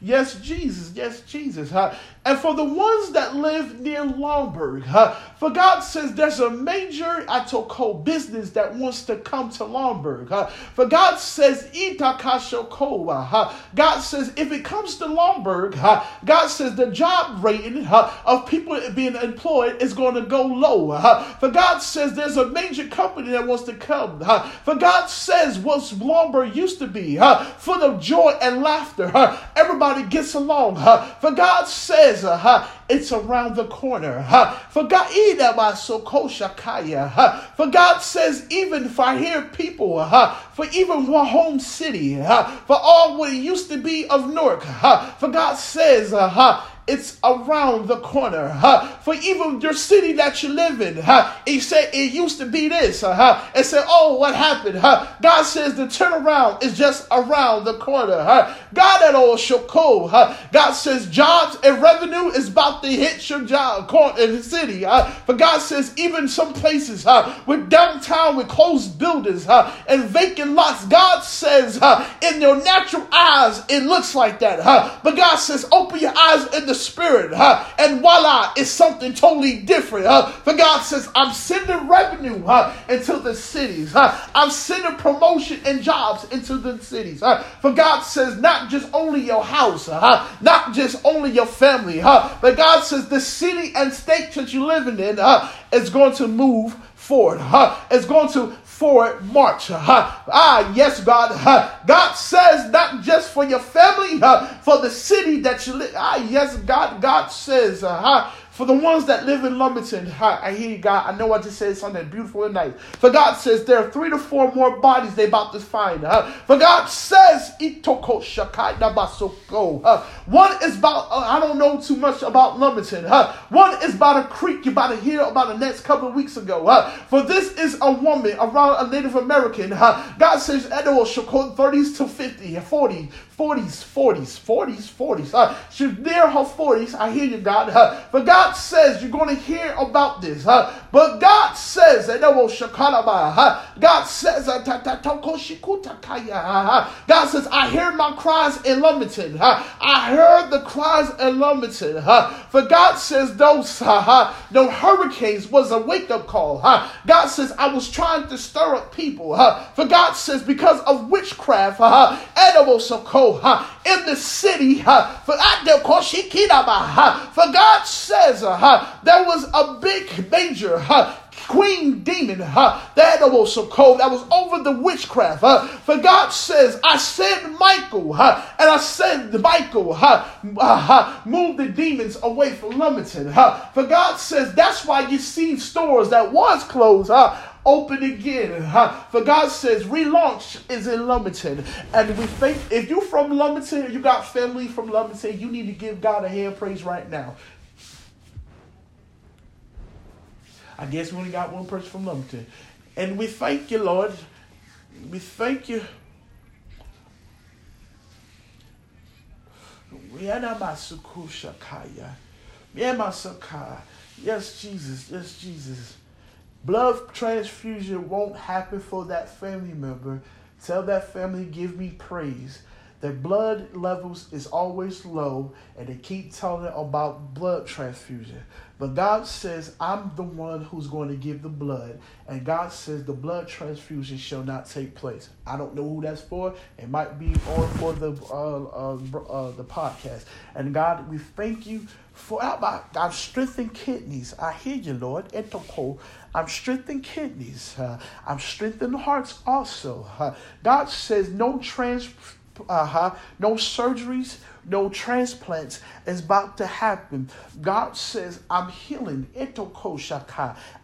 yes, Jesus, yes, Jesus. Uh, and for the ones that live near Lombard. Uh, for God says there's a major Atoko business that wants to come to Lombard. Uh, for God says Itakashokoa. Uh, God says if it comes to Lombard, uh, God says the job rating of people being employed is going to go low. For God says there's a major company that wants to come. For God says what Lombard used to be, full of joy and laughter. Everybody gets along. For God says uh, it's around the corner. For God, for God says, even I hear people, for even my home city, for all what it used to be of Newark, for God says, uh, it's around the corner. Huh? For even your city that you live in, huh? he said it used to be this. Huh? And said, oh, what happened? Huh? God says the turnaround is just around the corner. Huh? God at all shoko. Huh? God says jobs and revenue is about to hit your job in the city. Huh? For God says even some places huh, with downtown with closed buildings huh, and vacant lots, God says huh, in your natural eyes it looks like that. Huh? But God says open your eyes in the spirit, huh? and voila, it's something totally different. Huh? For God says, I'm sending revenue huh, into the cities. Huh? I'm sending promotion and jobs into the cities. Huh? For God says, not just only your house, huh? not just only your family, huh? but God says the city and state that you're living in huh, is going to move forward. Huh? It's going to forward march. Ah, yes, God. God says not just for your family, for the city that you live. Ah, yes, God. God says, uh? For the ones that live in Lumberton, I hear you, God. I know I just said something beautiful and nice. For God says there are three to four more bodies they about to find. Uh, for God says, Itoko Shakai Nabasoko. Uh, one is about, uh, I don't know too much about Lumberton. Uh, one is about a creek you're about to hear about the next couple of weeks ago. Uh, for this is a woman around a Native American. Uh, God says, Edo Shakot 30s to 50, 40, 40s, 40s, 40s, 40s. Uh, she's near her 40s. I hear you, God. Uh, but God says you're going to hear about this. Uh, but God says, uh, God says, uh, uh, God says, I hear my cries in Lumberton. I heard the cries in Lumberton. For God says those, no hurricanes was a wake up call. God says, I was trying to stir up people. For God says, because of witchcraft, edible so cold in the city. For God says there was a big major queen demon uh, that was so cold that was over the witchcraft. Uh, for God says, I sent Michael, uh, and I said Michael, uh, uh, move the demons away from Lumberton. Uh, for God says, that's why you see stores that was closed uh, open again. For God says relaunch is in Lumberton. And we think if you're from Lumberton, you got family from Lumberton, you need to give God a hand praise right now. I guess we only got one person from Lumberton. And we thank you, Lord. We thank you. Yes, Jesus. Yes, Jesus. Blood transfusion won't happen for that family member, tell that family, give me praise. Their blood levels is always low, and they keep telling about blood transfusion. But God says, I'm the one who's going to give the blood. And God says the blood transfusion shall not take place. I don't know who that's for. It might be on for the uh, uh, uh, the podcast. And God, we thank you for I'm strengthening kidneys. I hear you, Lord. Etoko. I'm strengthening kidneys. Uh, I'm strengthening hearts also. Uh, God says no trans uh-huh, no surgeries, no transplants is about to happen. God says, I'm healing.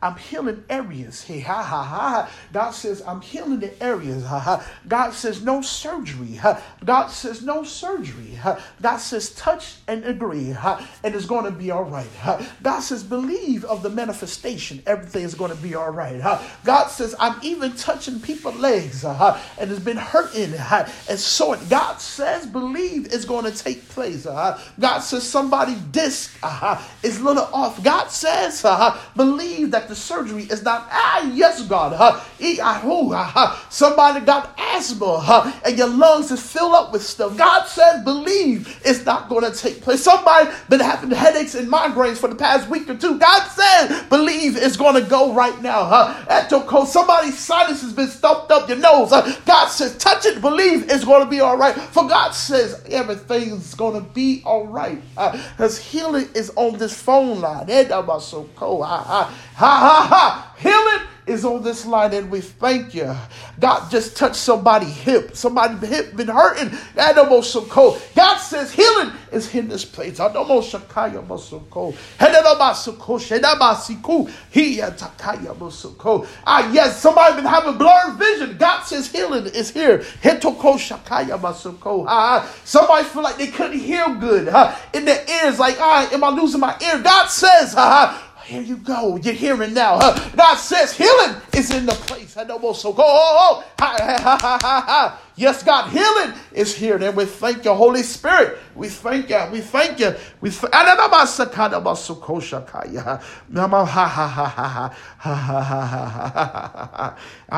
I'm healing areas. Hey, ha, ha, ha. God says, I'm healing the areas. Ha, ha. God says, no surgery. Ha. God says, no surgery. Ha. God says, touch and agree. Ha. And it's going to be all right. Ha. God says, believe of the manifestation. Everything is going to be all right. Ha. God says, I'm even touching people's legs. Ha. And it's been hurting. Ha. And so God says, believe it's going to take place. Uh-huh. God says somebody disc uh-huh, is a little off. God says, uh-huh, believe that the surgery is not, ah, yes, God. Uh, uh, somebody got asthma uh, and your lungs is filled up with stuff. God says, believe it's not going to take place. Somebody been having headaches and migraines for the past week or two. God says, believe it's going to go right now. Uh, somebody's sinus has been stuffed up your nose. Uh, God says, touch it, believe it's going to be all right. For God says, everything is going to be all right. Because uh, healing is on this phone line. Ha ha ha. Healing is on this line and we thank you. God just touched somebody hip. Somebody hip been hurting. And almost so cold. God says healing is in this place. Ah, yes, somebody been having blurred vision. God says healing is here. Somebody feel like they couldn't hear good in their ears, like, ah, am I losing my ear? God says, here you go. You're hearing now. Huh? God says healing is in the place. I know more so go. Oh, oh. Ha, ha, ha, ha, ha. Yes, God, healing is here. And we thank you, Holy Spirit. We thank you. We thank you. We th- I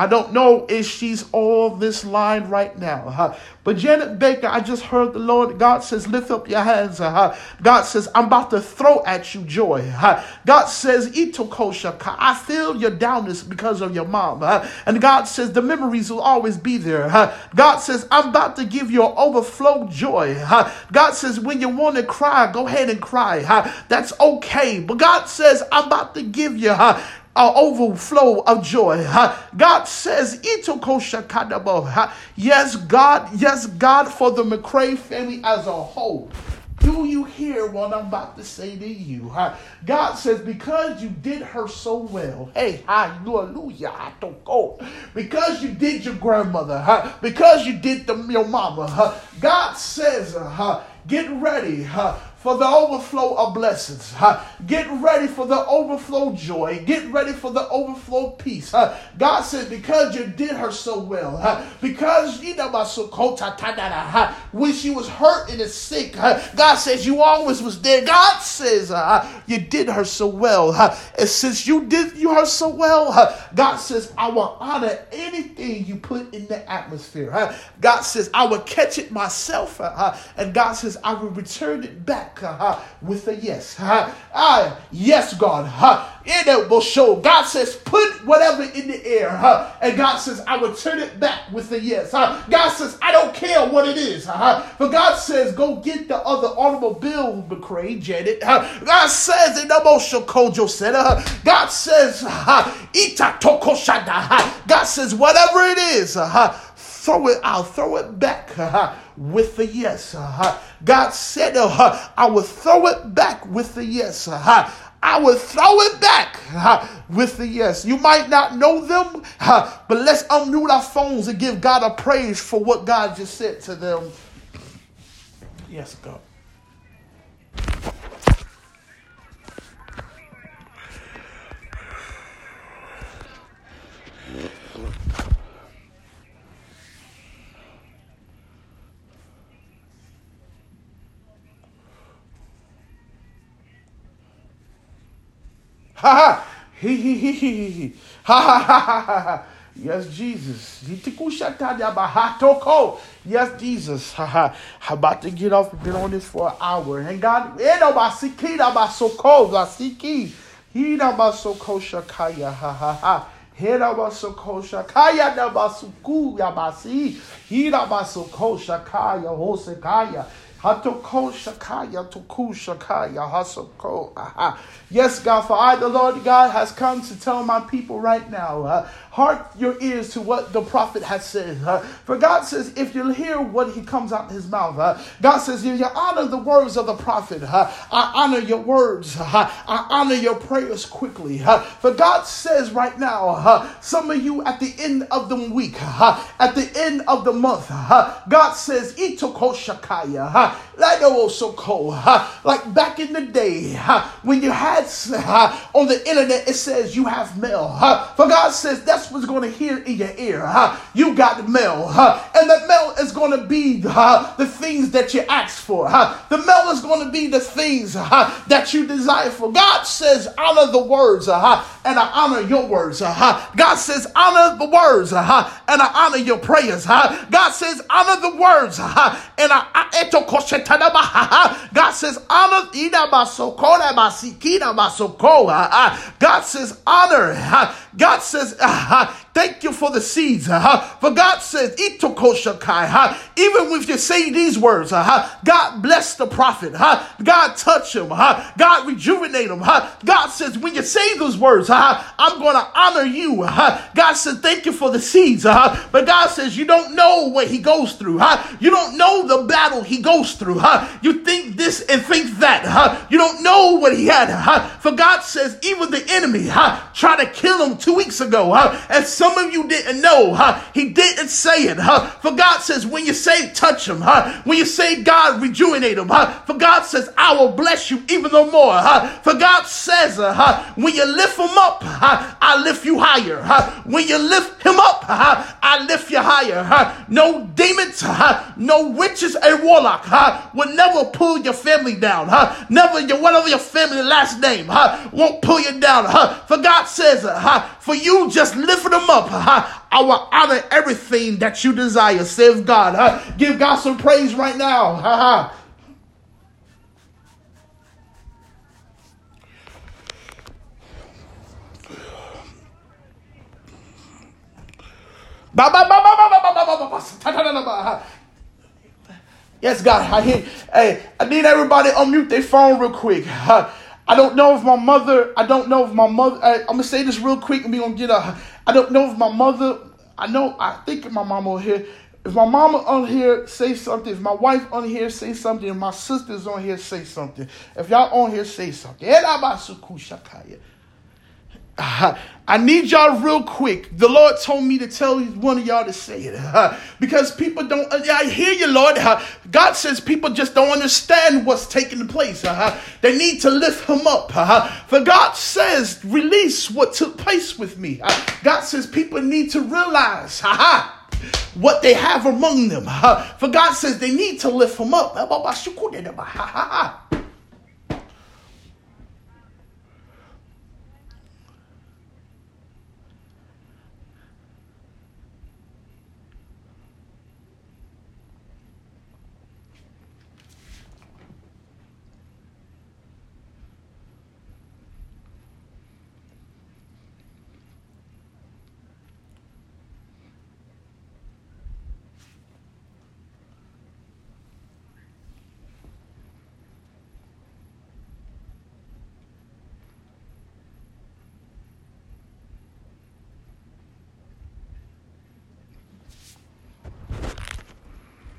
don't know if she's on this line right now. But Janet Baker, I just heard the Lord. God says, lift up your hands. God says, I'm about to throw at you joy. God says, Itokosha, I feel your downness because of your mom. And God says, the memories will always be there. God God says, I'm about to give you an overflow joy. God says, when you want to cry, go ahead and cry. That's okay. But God says, I'm about to give you an overflow of joy. God says, Yes, God, yes, God, for the McCray family as a whole. Do you hear what I'm about to say to you? God says, because you did her so well, hey, hallelujah, I don't go. Because you did your grandmother, because you did the, your mama, God says, uh, get ready for the overflow of blessings. Get ready for the overflow joy. Get ready for the overflow peace. God says, because you did her so well, because you know when she was hurt and sick, God says you always was there. God says uh, you did her so well. And since you did you her so well, God says, I will honor anything you put in the atmosphere. God says, I will catch it myself. And God says, I will return it back back with a yes. Ah, yes, God. It will show. God says, put whatever in the air. And God says, I will turn it back with a yes. God says, I don't care what it is. But God says, go get the other automobile, McCray, Janet. God says, in the motion, Kojo said, God says, God says, whatever it is, throw it, I'll throw it back uh-huh, with the yes. Uh-huh. God said, uh, I will throw it back with the yes. I will throw it back with the yes. You might not know them, but let's unmute our phones and give God a praise for what God just said to them. Yes, God. Ha ha! He he he he he. Ha ha ha ha ha. Yes, Jesus. Yes, Jesus. I'm about to get off. We've been on this for an hour. And God, siki naba so ko siki Hina basuko Shakaya. Ha ha ha. Hirabasoko Shakaya Nabasuku Yabasi. Hirabasoko Shakaya Hosekaya. Hatoko Shakaya Toku Shakaya Hasoko. Yes, God, for I, the Lord God, has come to tell my people right now. Uh, Heart your ears to what the prophet has said. Uh, for God says, if you'll hear what he comes out his mouth, uh, God says, if you honor the words of the prophet, uh, I honor your words. Uh, I honor your prayers quickly. Uh, for God says right now, some of you at the end of the week, at the end of the month, God says, Itokoshakaya, like I back in the day when you had on the internet, it says you have mail. For God says, that's what's going to hear in your ear. You got mail. And the mail is going to be the things that you ask for. The mail is going to be the things that you desire for. God says, honor the words, and I honor your words. God says, honor the words, and I honor your prayers. God says, honor the words, and I, God says, honor God says, honor. God says, Thank you for the seeds. Uh, for God says, even if you say these words, uh, God bless the prophet. God touch him. God rejuvenate him. God says, when you say those words, uh, I'm going to honor you. God says, thank you for the seeds. But God says, you don't know what he goes through. You don't know the battle he goes through. You think this and think that. You don't know what he had. For God says, even the enemy tried to kill him two weeks ago. And some of you didn't know. Huh? He didn't say it. Huh? For God says, when you say touch him, huh? when you say God rejuvenate him, huh? for God says, I will bless you even the more. Huh? For God says, uh, huh? when you lift him up, huh? I lift you higher. Huh? When you lift him up, huh? I lift you higher. Huh? No demons, huh? no witches a warlock huh? will never pull your family down. Huh? Never your whatever your family last name huh? won't pull you down. Huh? For God says, uh, huh? For you just lifting them up, huh? I will honor everything that you desire, Save God. Huh? Give God some praise right now. Ha Yes, God, I hear. Hey, I need everybody unmute their phone real quick. I don't know if my mother, I don't know if my mother, uh, I, am gonna say this real quick and we gonna get a, I don't know if my mother, I know, I think my mama on here, if my mama on here say something, if my wife on here say something, if my sisters on here say something, if y'all on here say something, [LAUGHS] I need y'all real quick. The Lord told me to tell one of y'all to say it [LAUGHS] because people don't. I hear you, Lord. [LAUGHS] God says people just don't understand what's taking place. They need to lift Him up. For God says, release what took place with me. God says people need to realize what they have among them. For God says they need to lift Him up.